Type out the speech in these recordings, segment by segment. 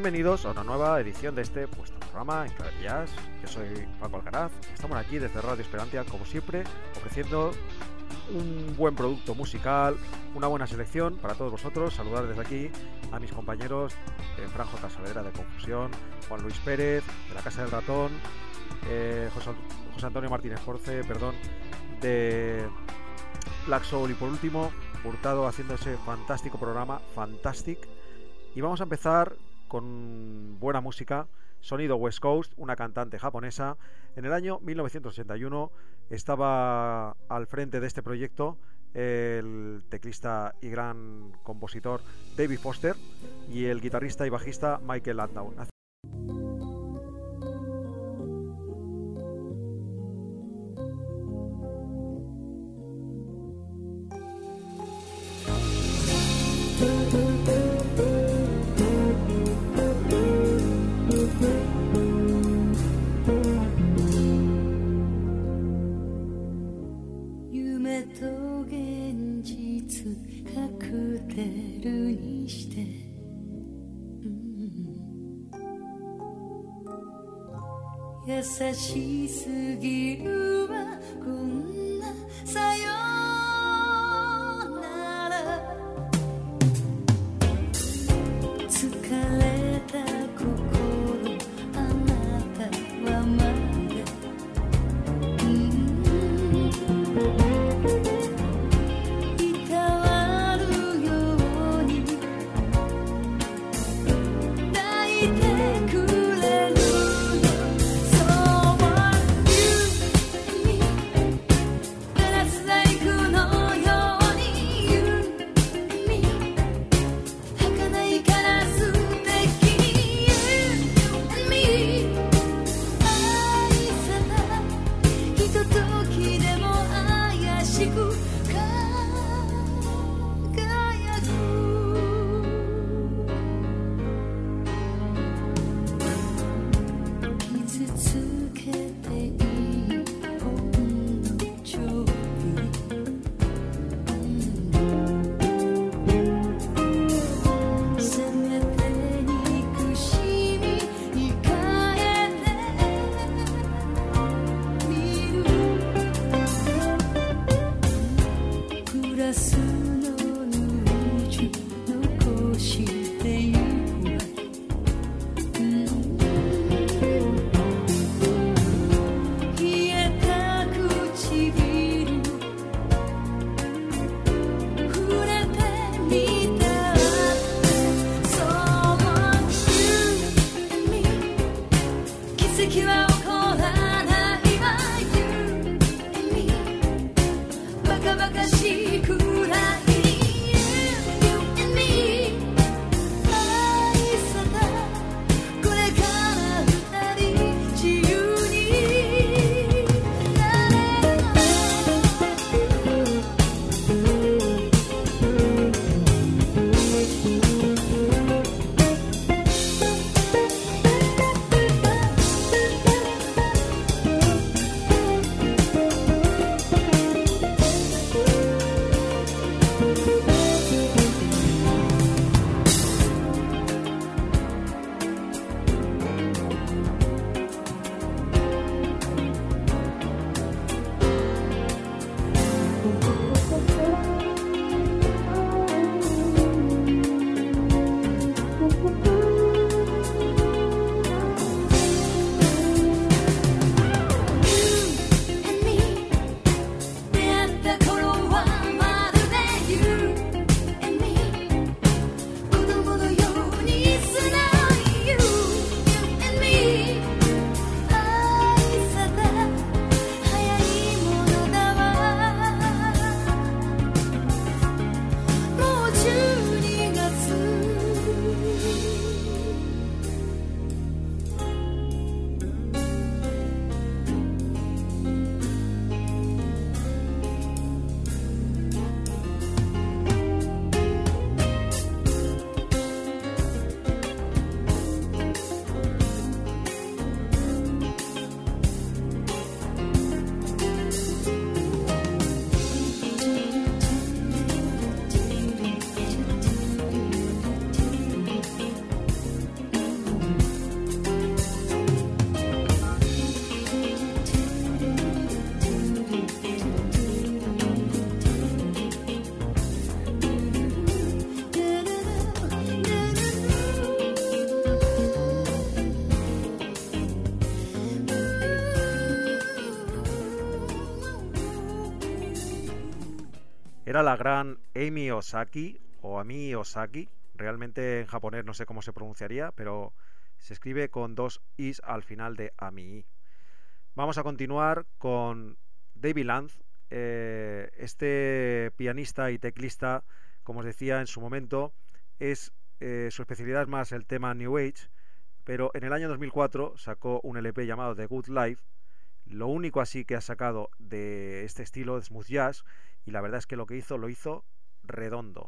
Bienvenidos a una nueva edición de este vuestro programa en Clave Jazz. Yo soy Paco Alcaraz. Estamos aquí desde Radio Esperantia, como siempre, ofreciendo un buen producto musical, una buena selección para todos vosotros. Saludar desde aquí a mis compañeros eh, Fran J. De Confusión, Juan Luis Pérez de la Casa del Ratón, eh, José, José Antonio Martínez Force, perdón, de Black Soul y por último Hurtado haciendo ese fantástico programa, Fantastic. Y vamos a empezar con buena música, sonido West Coast, una cantante japonesa. En el año 1981 estaba al frente de este proyecto el teclista y gran compositor David Foster y el guitarrista y bajista Michael Landau. La gran Amy Osaki o Ami Osaki. Realmente en japonés no sé cómo se pronunciaría, pero se escribe con dos is al final de Ami. Vamos a continuar con David Lanz, eh, este pianista y teclista, como os decía en su momento, es eh, su especialidad es más el tema New Age, pero en el año 2004 sacó un LP llamado The Good Life. Lo único así que ha sacado de este estilo de smooth jazz y la verdad es que lo que hizo lo hizo redondo.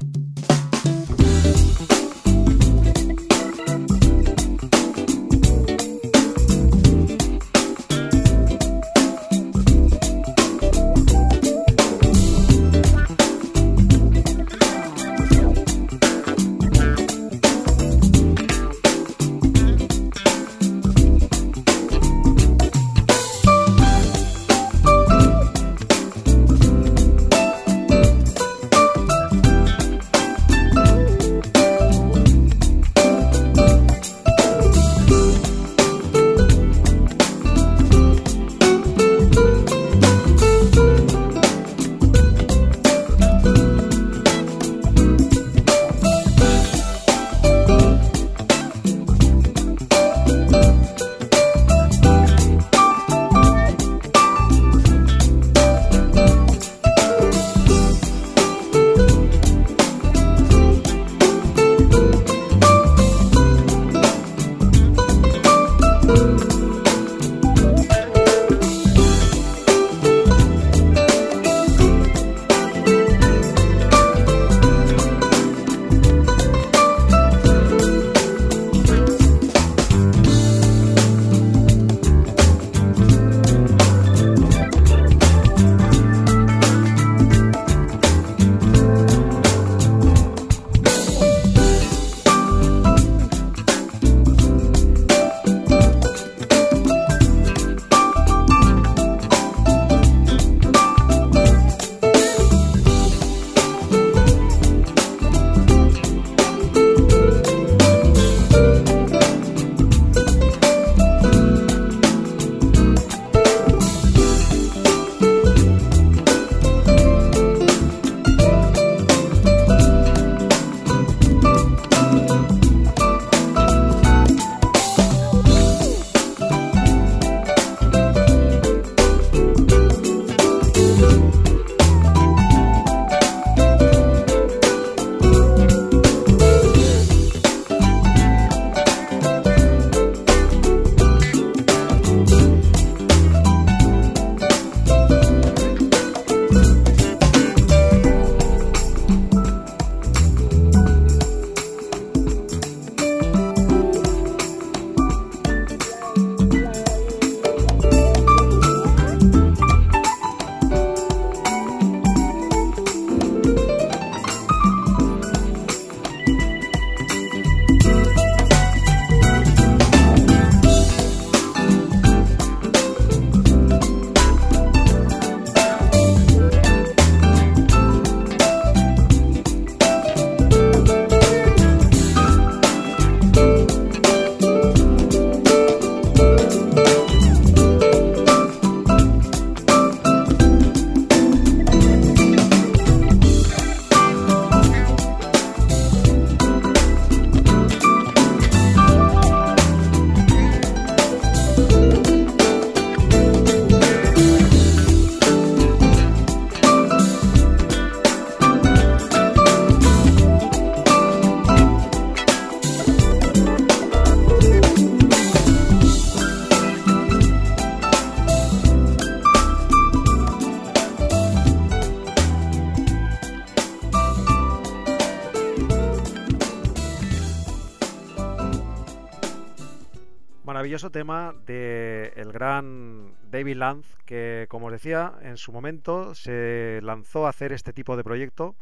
Tema de el gran David Lanz, que como os decía, en su momento se lanzó a hacer este tipo de proyecto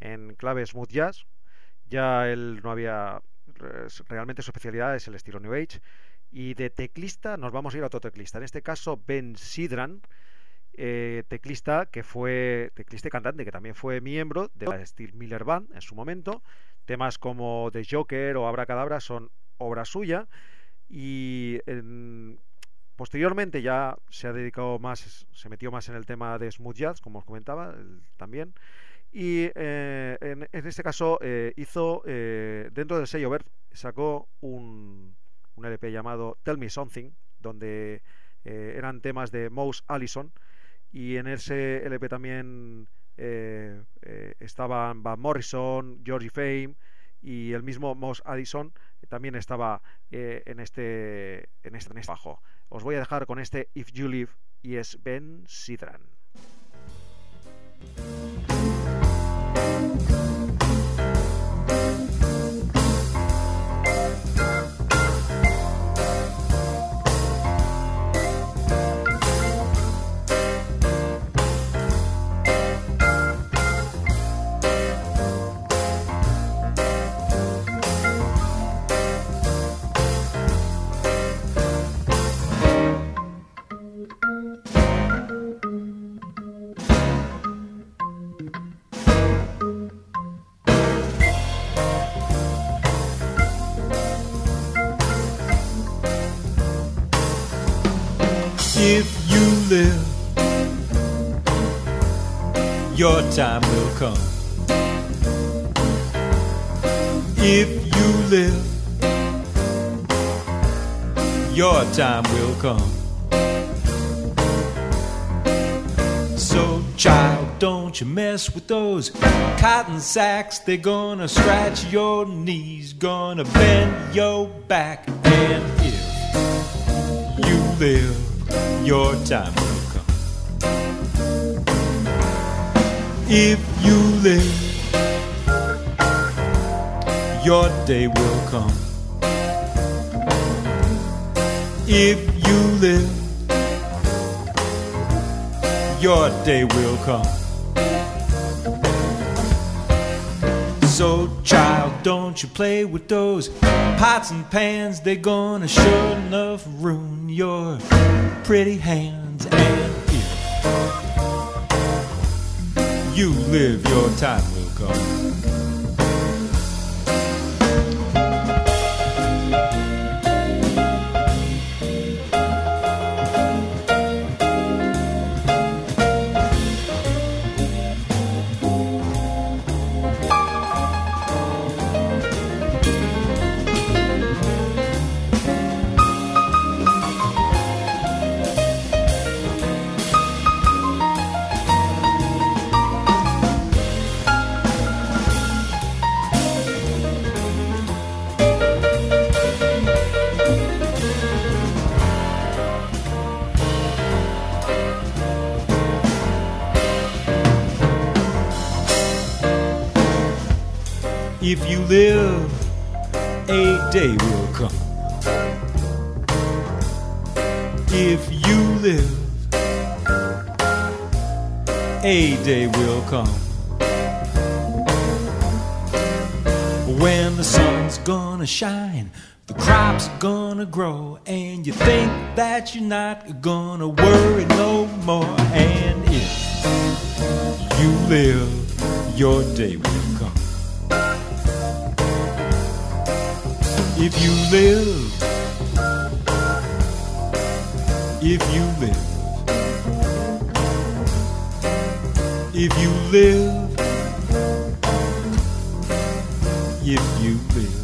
en clave smooth jazz. Ya él no había realmente su especialidad es el estilo New Age. Y de teclista nos vamos a ir a otro teclista. En este caso, Ben Sidran, eh, teclista que fue teclista y cantante, que también fue miembro de la Steel Miller Band en su momento. Temas como The Joker o Abracadabra son obra suya y posteriormente ya se ha dedicado más, se metió más en el tema de smooth jazz, como os comentaba también. Y eh, en, este caso hizo, dentro del sello Verb, sacó un, un LP llamado Tell Me Something, donde eran temas de Mouse Allison. Y en ese LP también estaban Van Morrison, Georgie Fame y el mismo Moss Addison también estaba en, este, en, este, en este bajo. Os voy a dejar con este If You Live y es Ben Sidran. Live, your time will come. If you live, your time will come. So, child, don't you mess with those cotton sacks. They're gonna scratch your knees, gonna bend your back. And if you live, your time will come. If you live, your day will come. If you live, your day will come. So, child, don't you play with those pots and pans. They're gonna sure enough ruin your pretty hands. And if you live, your time will come. Live, a day will come. If you live, a day will come. When the sun's gonna shine, the crop's gonna grow, and you think that you're not gonna worry no more. And if you live, your day will If you live, if you live, if you live, if you live.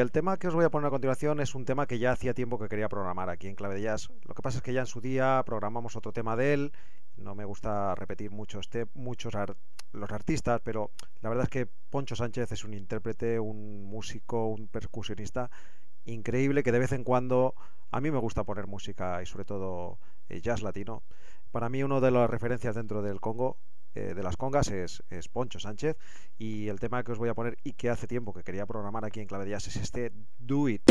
El tema que os voy a poner a continuación es un tema que ya hacía tiempo que quería programar aquí en Clave de Jazz. Lo que pasa es que ya en su día programamos otro tema de él. No me gusta repetir este, muchos los artistas, pero la verdad es que Poncho Sánchez es un intérprete, un músico, un percusionista increíble que de vez en cuando a mí me gusta poner música y sobre todo eh, jazz latino. Para mí uno de las referencias dentro del Congo eh, de las congas es, Poncho Sánchez y el tema que os voy a poner y que hace tiempo que quería programar aquí en Clave de es este Do It.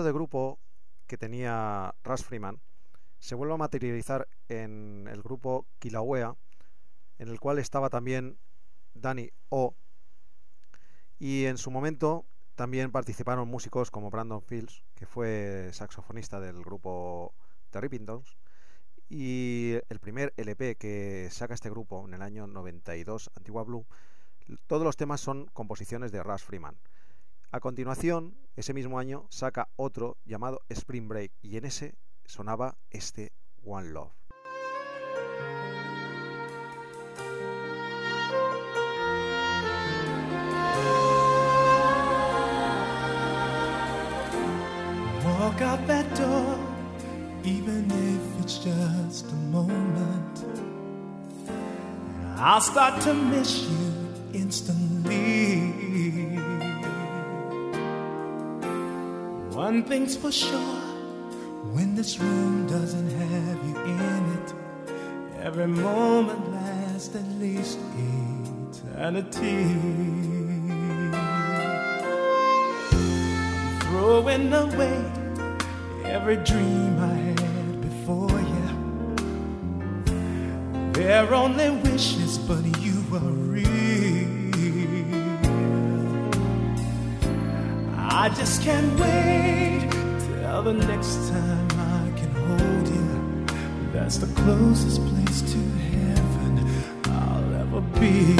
De grupo que tenía Russ Freeman se vuelve a materializar en el grupo Kilauea, en el cual estaba también Danny O. Y en su momento también participaron músicos como Brandon Fields, que fue saxofonista del grupo The Rippingtons. Y el primer LP que saca este grupo en el año 92, Antigua Blue, todos los temas son composiciones de Russ Freeman. A continuación, ese mismo año, saca otro llamado Spring Break y en ese sonaba este One Love. Walk out that door, even if it's just a moment. I'll start to miss you instantly. One thing's for sure when this room doesn't have you in it, every moment lasts at least eternity. Throwing away every dream I had before you. They're only wishes, but you are real. I just can't wait till the next time I can hold you. That's the closest place to heaven I'll ever be.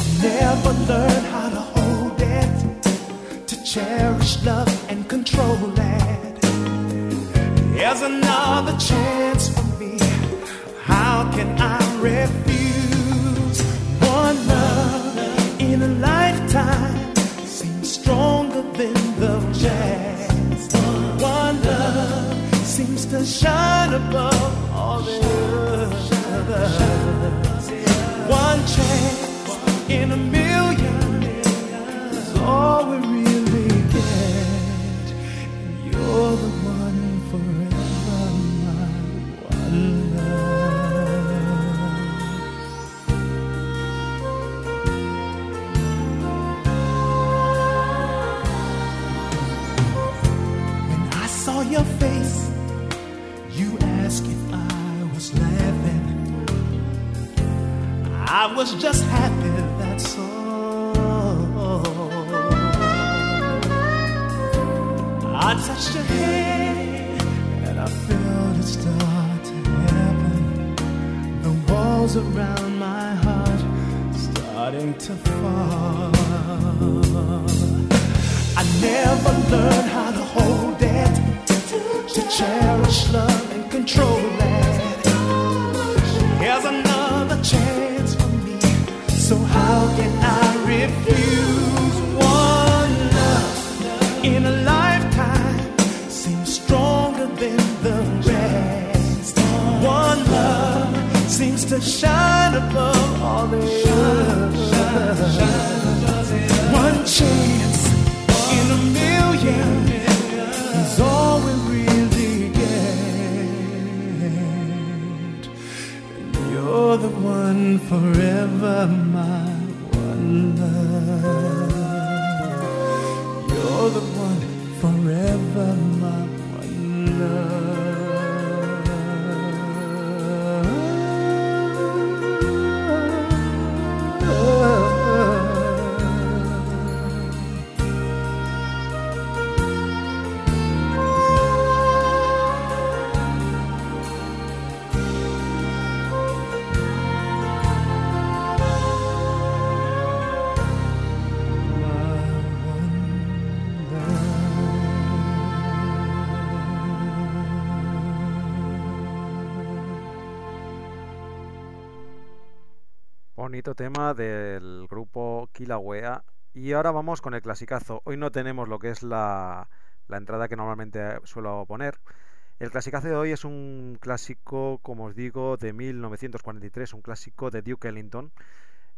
I never learned how to hold it, to cherish love and control it. Here's another chance for me. How can I refuse to shine above all the others. One chance in a million cherish love and control it. Here's another chance for me, so how can I refuse one love in a lifetime? Seems stronger than the rest. One love seems to shine above all the others. One chance one forever, my one love. You're the one forever, Tema del grupo Kilauea. Y ahora vamos con el clasicazo. Hoy no tenemos lo que es la, la entrada que normalmente suelo poner. El clasicazo de hoy es un clásico, como os digo, de 1943, un clásico de Duke Ellington.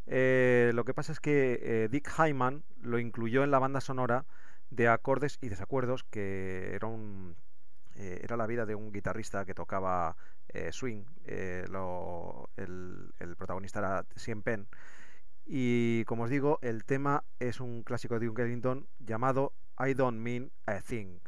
Eh, lo que pasa es que eh, Dick Hyman lo incluyó en la banda sonora de Acordes y Desacuerdos, que era un, eh, era la vida de un guitarrista que tocaba swing. El, protagonista era Sien Penn. Y como os digo, el tema es un clásico de Duke Ellington llamado I Don't Mean a Thing.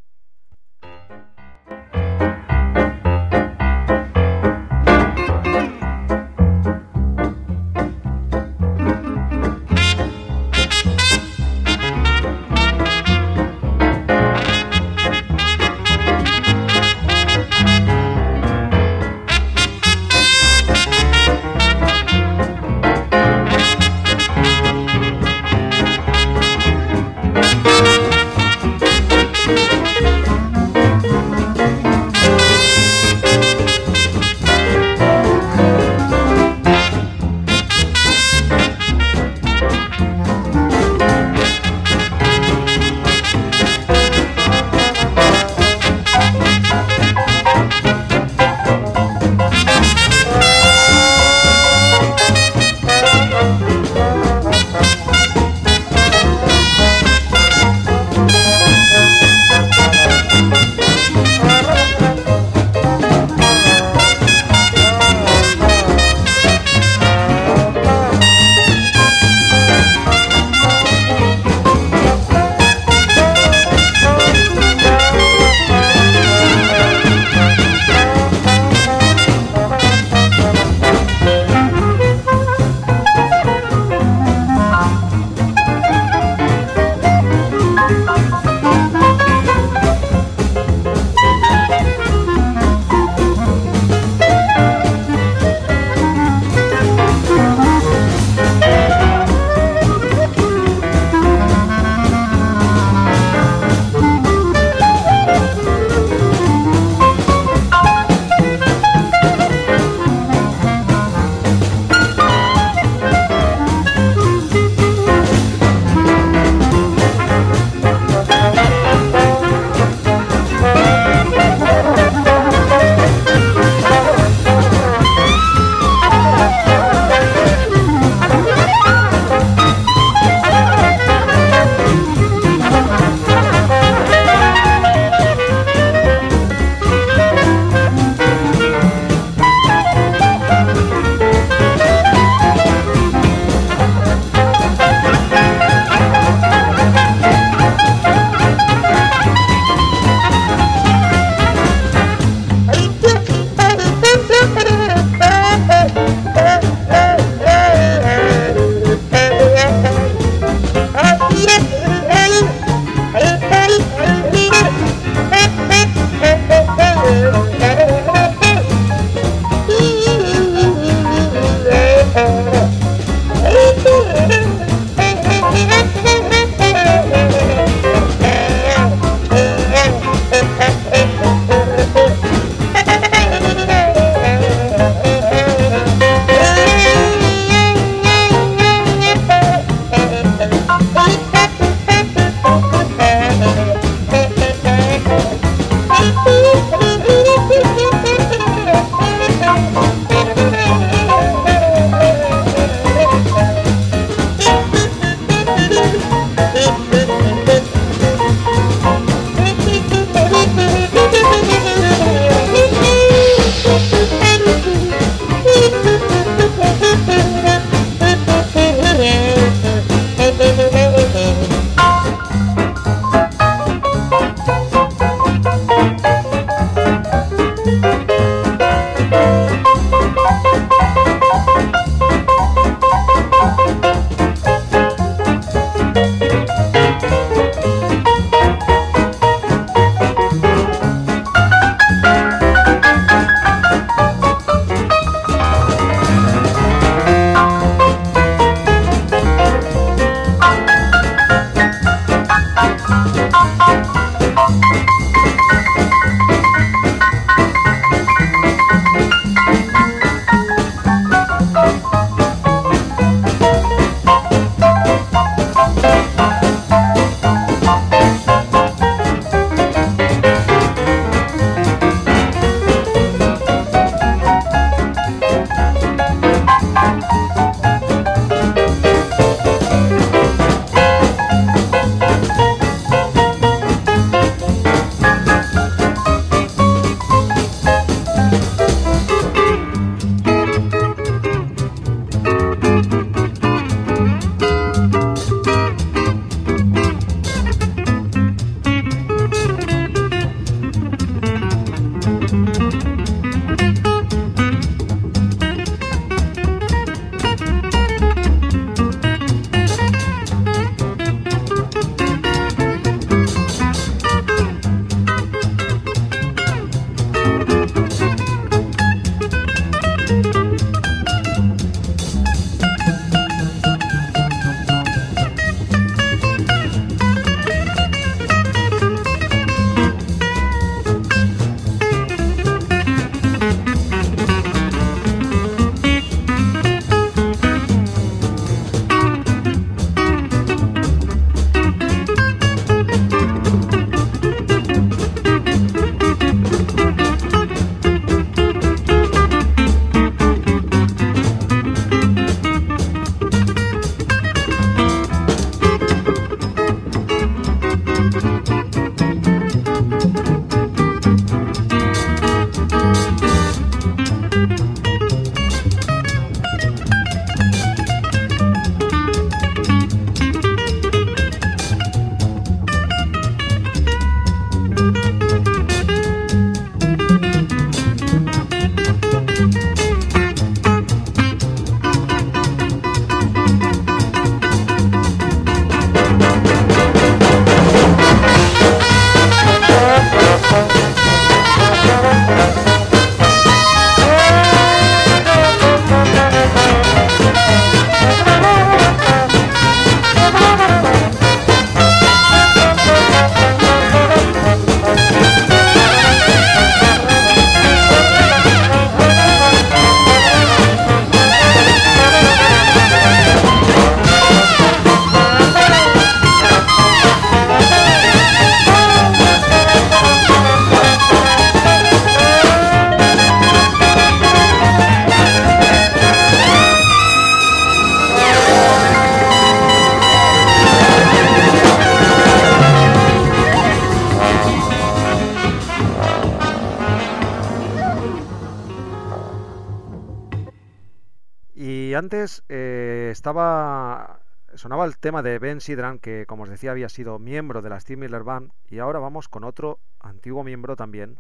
Antes eh, estaba sonaba el tema de Ben Sidran, que como os decía había sido miembro de la Steve Miller Band, y ahora vamos con otro antiguo miembro también,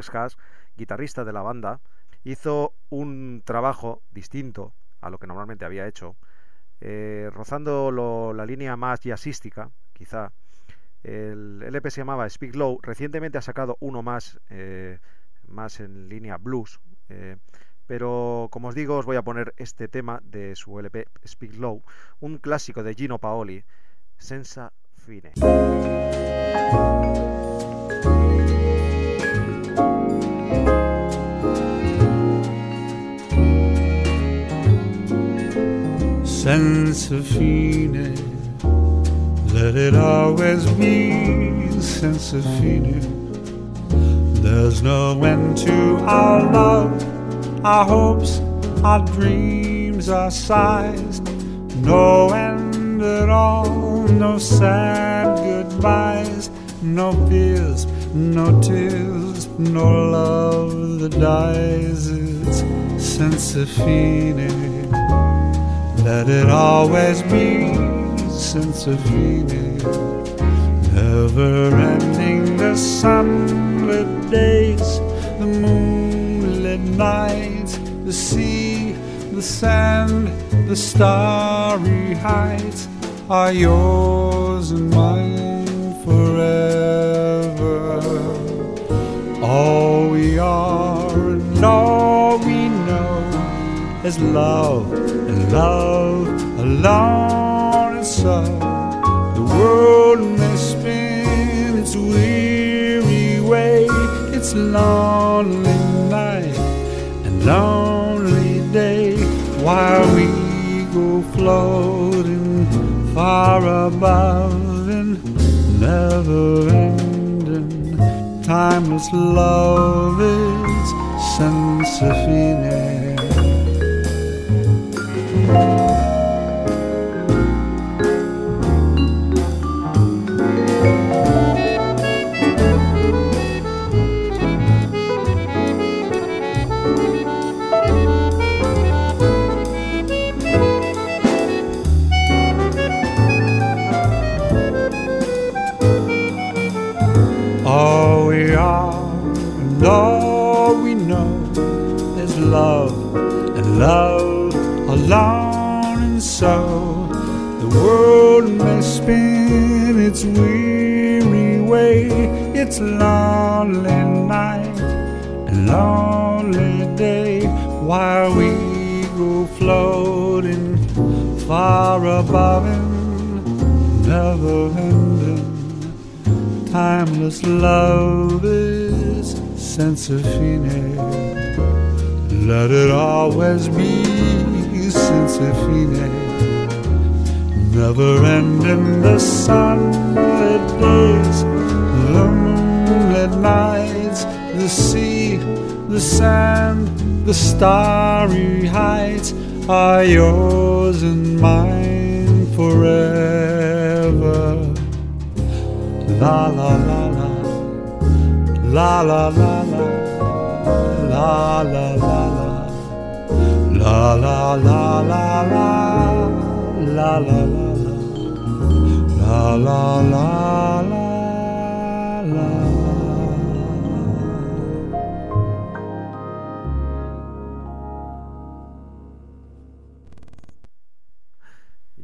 Scars, guitarrista de la banda, hizo un trabajo distinto a lo que normalmente había hecho, eh, rozando la línea más jazzística, quizá. El LP se llamaba Speak Low, recientemente ha sacado uno más, eh, más en línea blues. Pero como os digo, os voy a poner este tema de su LP Speak Low, un clásico de Gino Paoli, Senza Fine. Senza fine, let it always be senza fine. There's no end to our love. Our hopes, our dreams, our sighs. No end at all, no sad goodbyes, no fears, no tears, no love that dies. It's senza fine. Let it always be senza fine. Never ending the sunlit days, the moonlit nights the sea, the sand, the starry heights are yours and mine forever. All we are and all we know is love and love alone. And so the world may spin its weary way, its lonely night long day while we go floating far above in never ending. Timeless love is senza its weary way. It's lonely night and lonely day while we go floating far above him, never ending. Timeless love is senza fine. Let it always be senza Never ending the sunlit days, the moonlit nights, the sea, the sand, the starry heights are yours and mine forever. La la la la, la la la la, la la la. La la la la la la la la la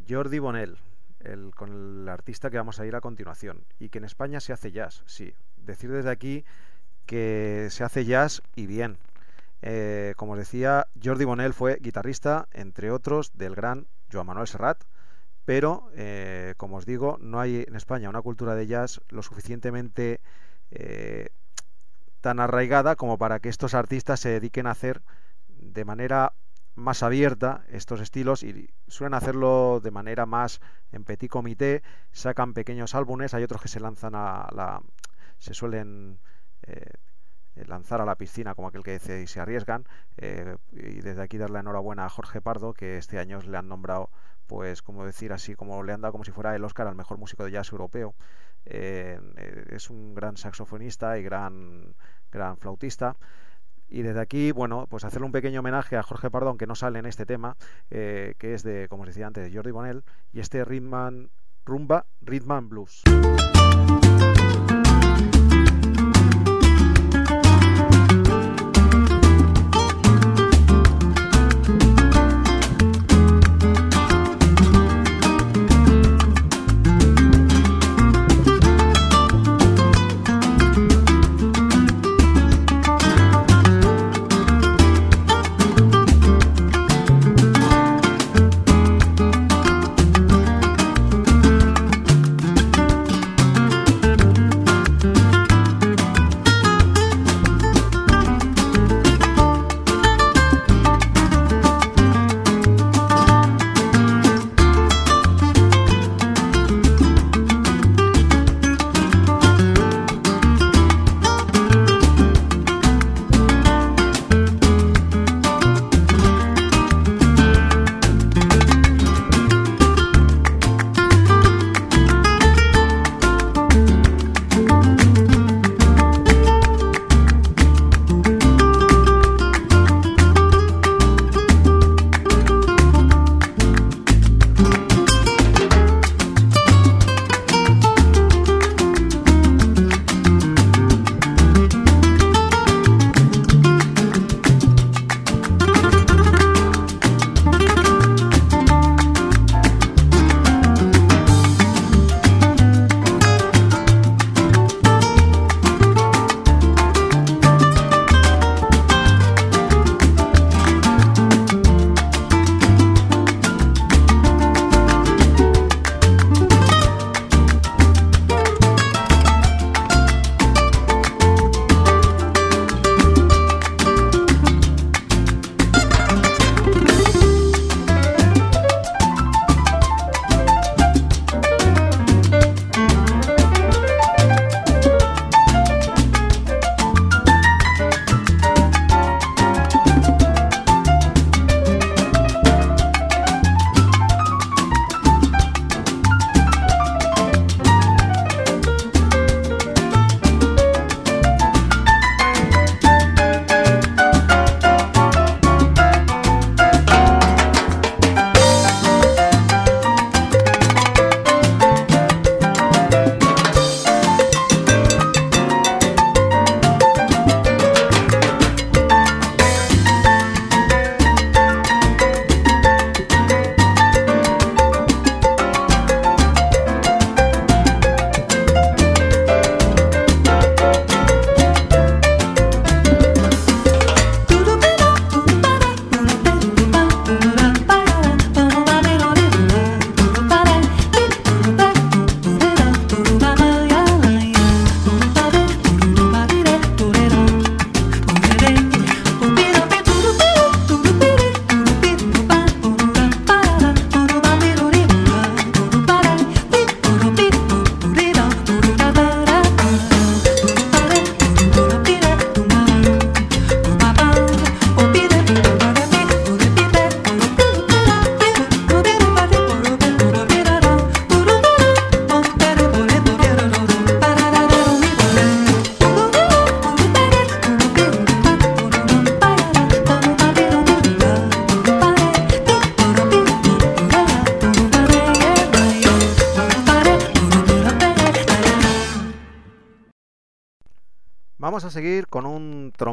Jordi Bonel, el, con el artista que vamos a ir a continuación, y que en España se hace jazz, sí. Decir desde aquí que se hace jazz y bien, eh, como os decía, Jordi Bonel fue guitarrista, entre otros, del gran Joan Manuel Serrat, pero, eh, como os digo, no hay en España una cultura de jazz lo suficientemente eh, tan arraigada como para que estos artistas se dediquen a hacer de manera más abierta estos estilos y suelen hacerlo de manera más en petit comité, sacan pequeños álbumes, hay otros que se lanzan a la... se suelen eh, lanzar a la piscina como aquel que dice y se arriesgan eh, y desde aquí darle la enhorabuena a Jorge Pardo que este año le han nombrado pues como decir así como le han dado como si fuera el Oscar al mejor músico de jazz europeo eh, es un gran saxofonista y gran gran flautista Y desde aquí, bueno, pues hacerle un pequeño homenaje a Jorge Pardón, que no sale en este tema, eh, que es de, como os decía antes, Jordi Bonell, y este Ritman, Rumba, Ritman Blues.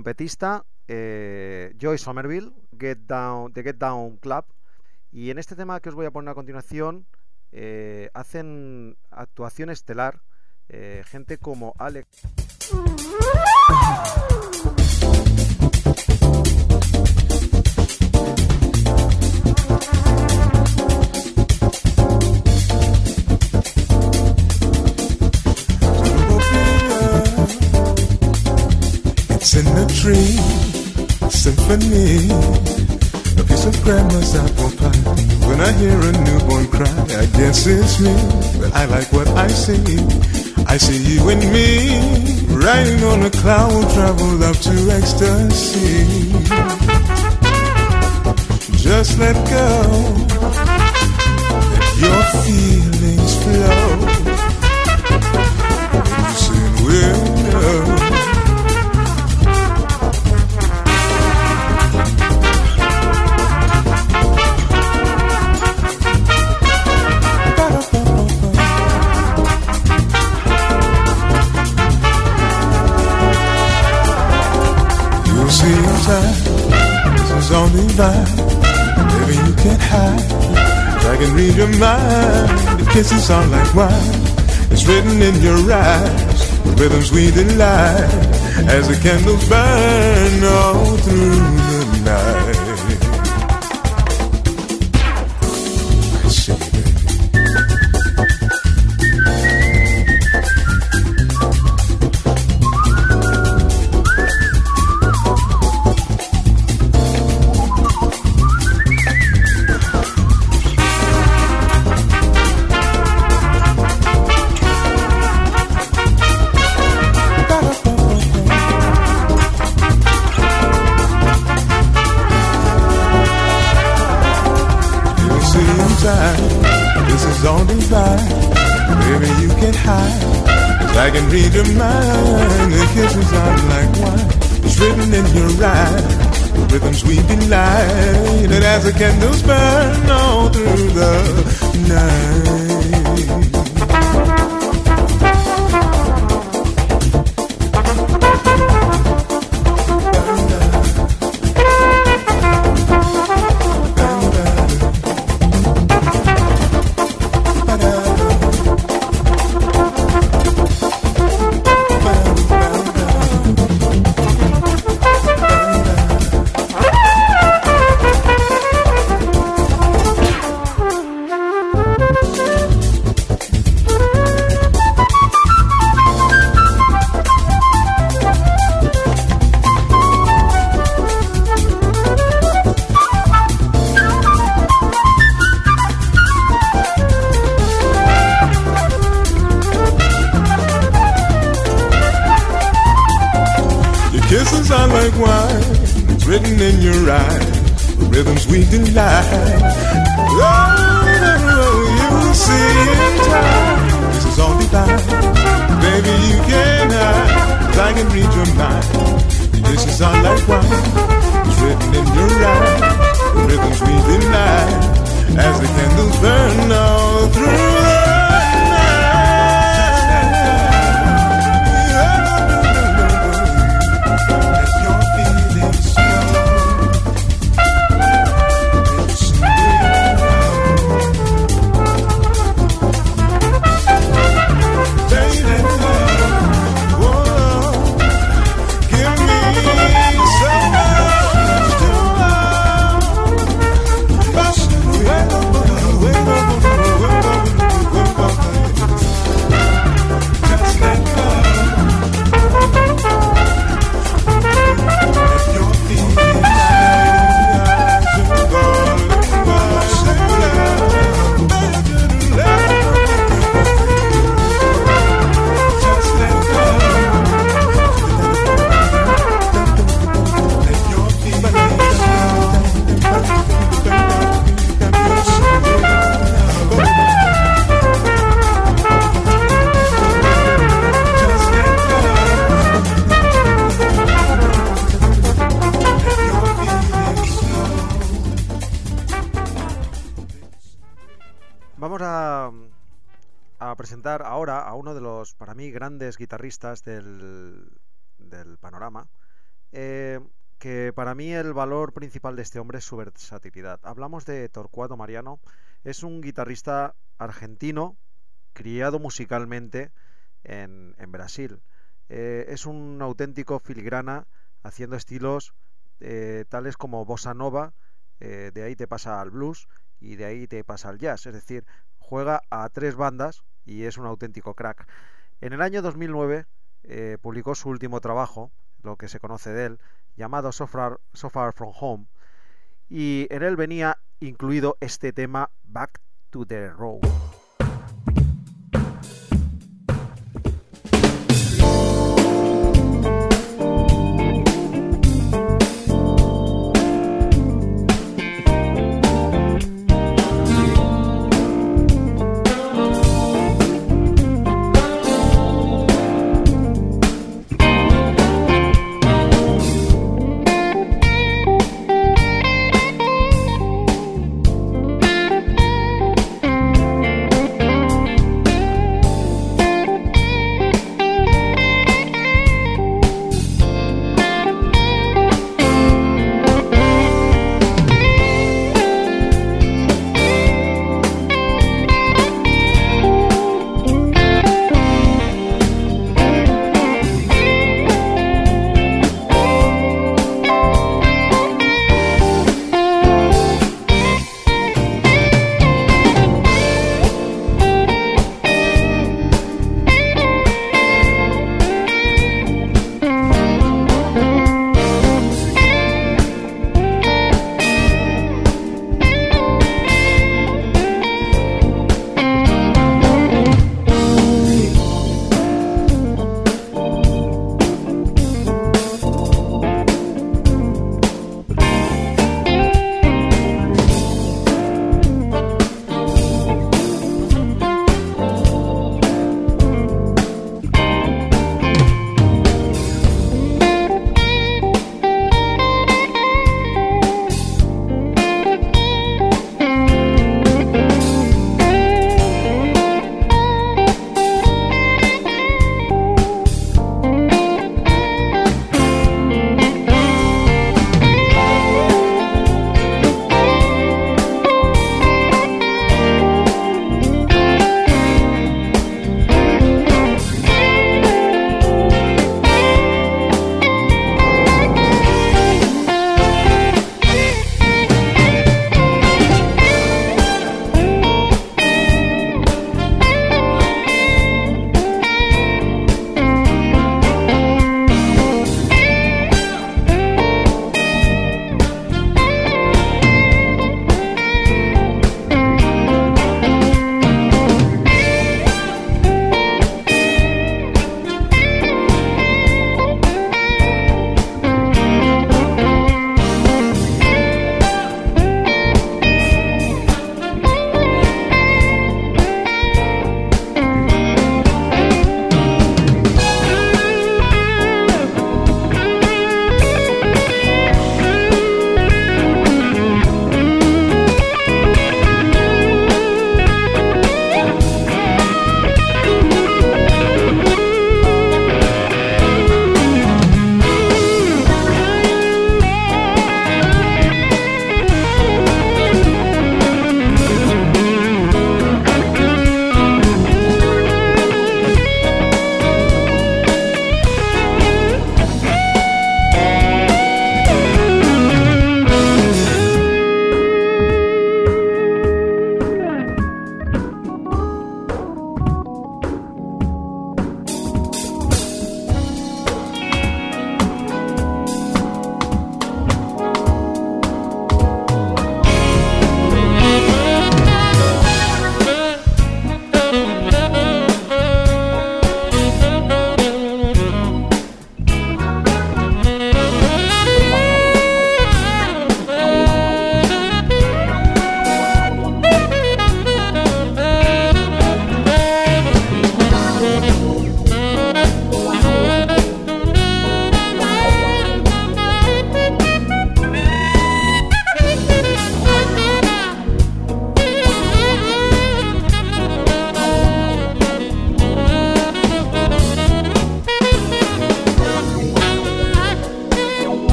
Trompetista, eh, Joy Somerville, Get Down, de Get Down Club. Y en este tema que os voy a poner a continuación, eh, hacen actuación estelar eh, gente como Alex. Tree, symphony. A piece of grandma's apple pie. When I hear a newborn cry, I guess it's me. But I like what I see. I see you and me, riding on a cloud, travel up to ecstasy. Just let go, let your feelings flow. You Baby, you can't hide. I can read your mind. The kisses are like wine. It's written in your eyes. The rhythms we delight as the candles burn all through I can read your mind. The kisses are like wine. It's written in your eyes. The rhythms we delight. And as the candles burn all through the night. Guitarristas del, panorama, eh, que para mí el valor principal de este hombre es su versatilidad. Hablamos de Torcuato Mariano, es un guitarrista argentino, criado musicalmente en, en Brasil. Eh, es un auténtico filigrana haciendo estilos eh, tales como bossa nova, de ahí te pasa al blues y de ahí te pasa al jazz, es decir, juega a tres bandas y es un auténtico crack. En el año 2009 eh, publicó su último trabajo, lo que se conoce de él, llamado So Far, From Home, y en él venía incluido este tema Back to the Road.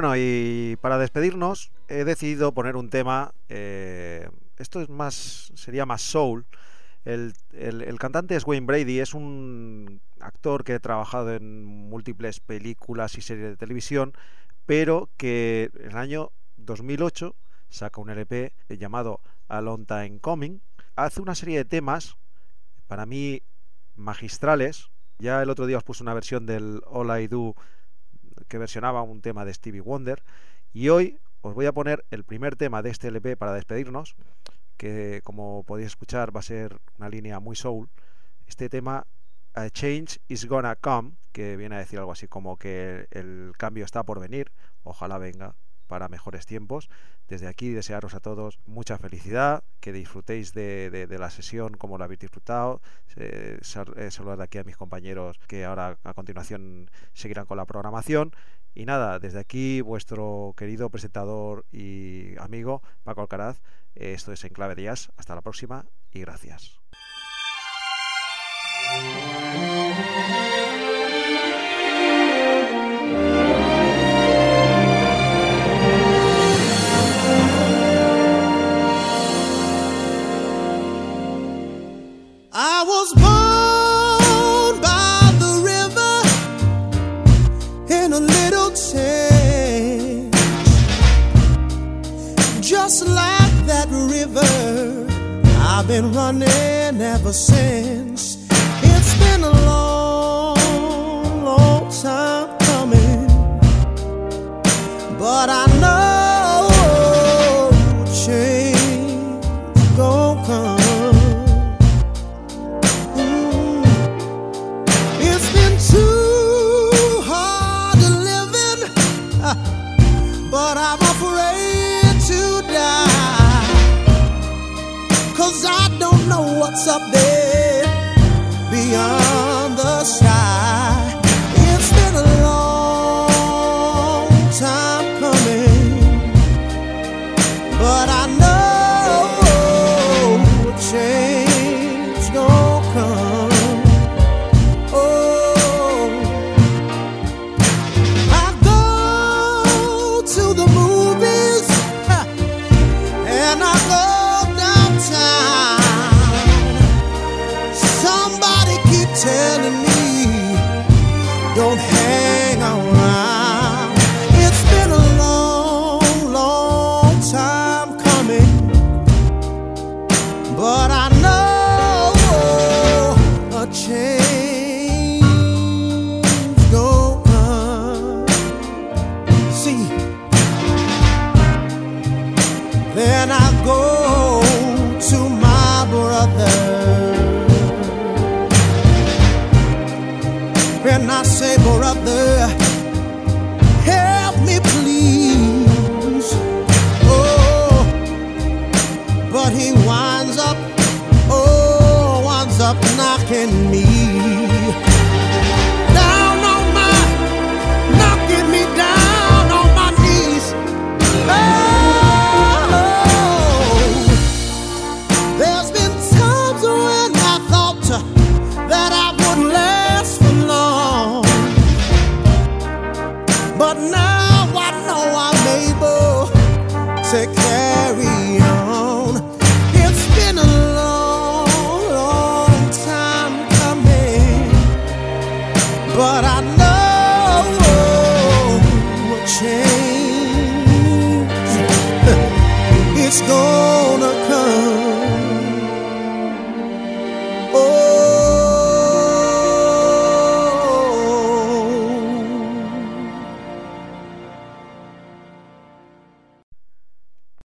Bueno, y para despedirnos he decidido poner un tema, eh, esto es más, sería más soul. El, el, cantante es Wayne Brady, es un actor que ha trabajado en múltiples películas y series de televisión, pero que en el año 2008 saca un LP llamado A Long Time Coming. Hace una serie de temas, para mí magistrales. Ya el otro día os puse una versión del All I Do que versionaba un tema de Stevie Wonder. Y hoy os voy a poner el primer tema de este LP para despedirnos, que como podéis escuchar va a ser una línea muy soul. Este tema, A Change is Gonna Come, que viene a decir algo así como que el cambio está por venir, ojalá venga para mejores tiempos. Desde aquí desearos a todos mucha felicidad, que disfrutéis de, la sesión como lo habéis disfrutado. Eh, saludar de aquí a mis compañeros que ahora a continuación seguirán con la programación. Y nada, desde aquí vuestro querido presentador y amigo Paco Alcaraz. Esto es Enclave Díaz. Hasta la próxima y gracias. Been running ever since. someday beyond.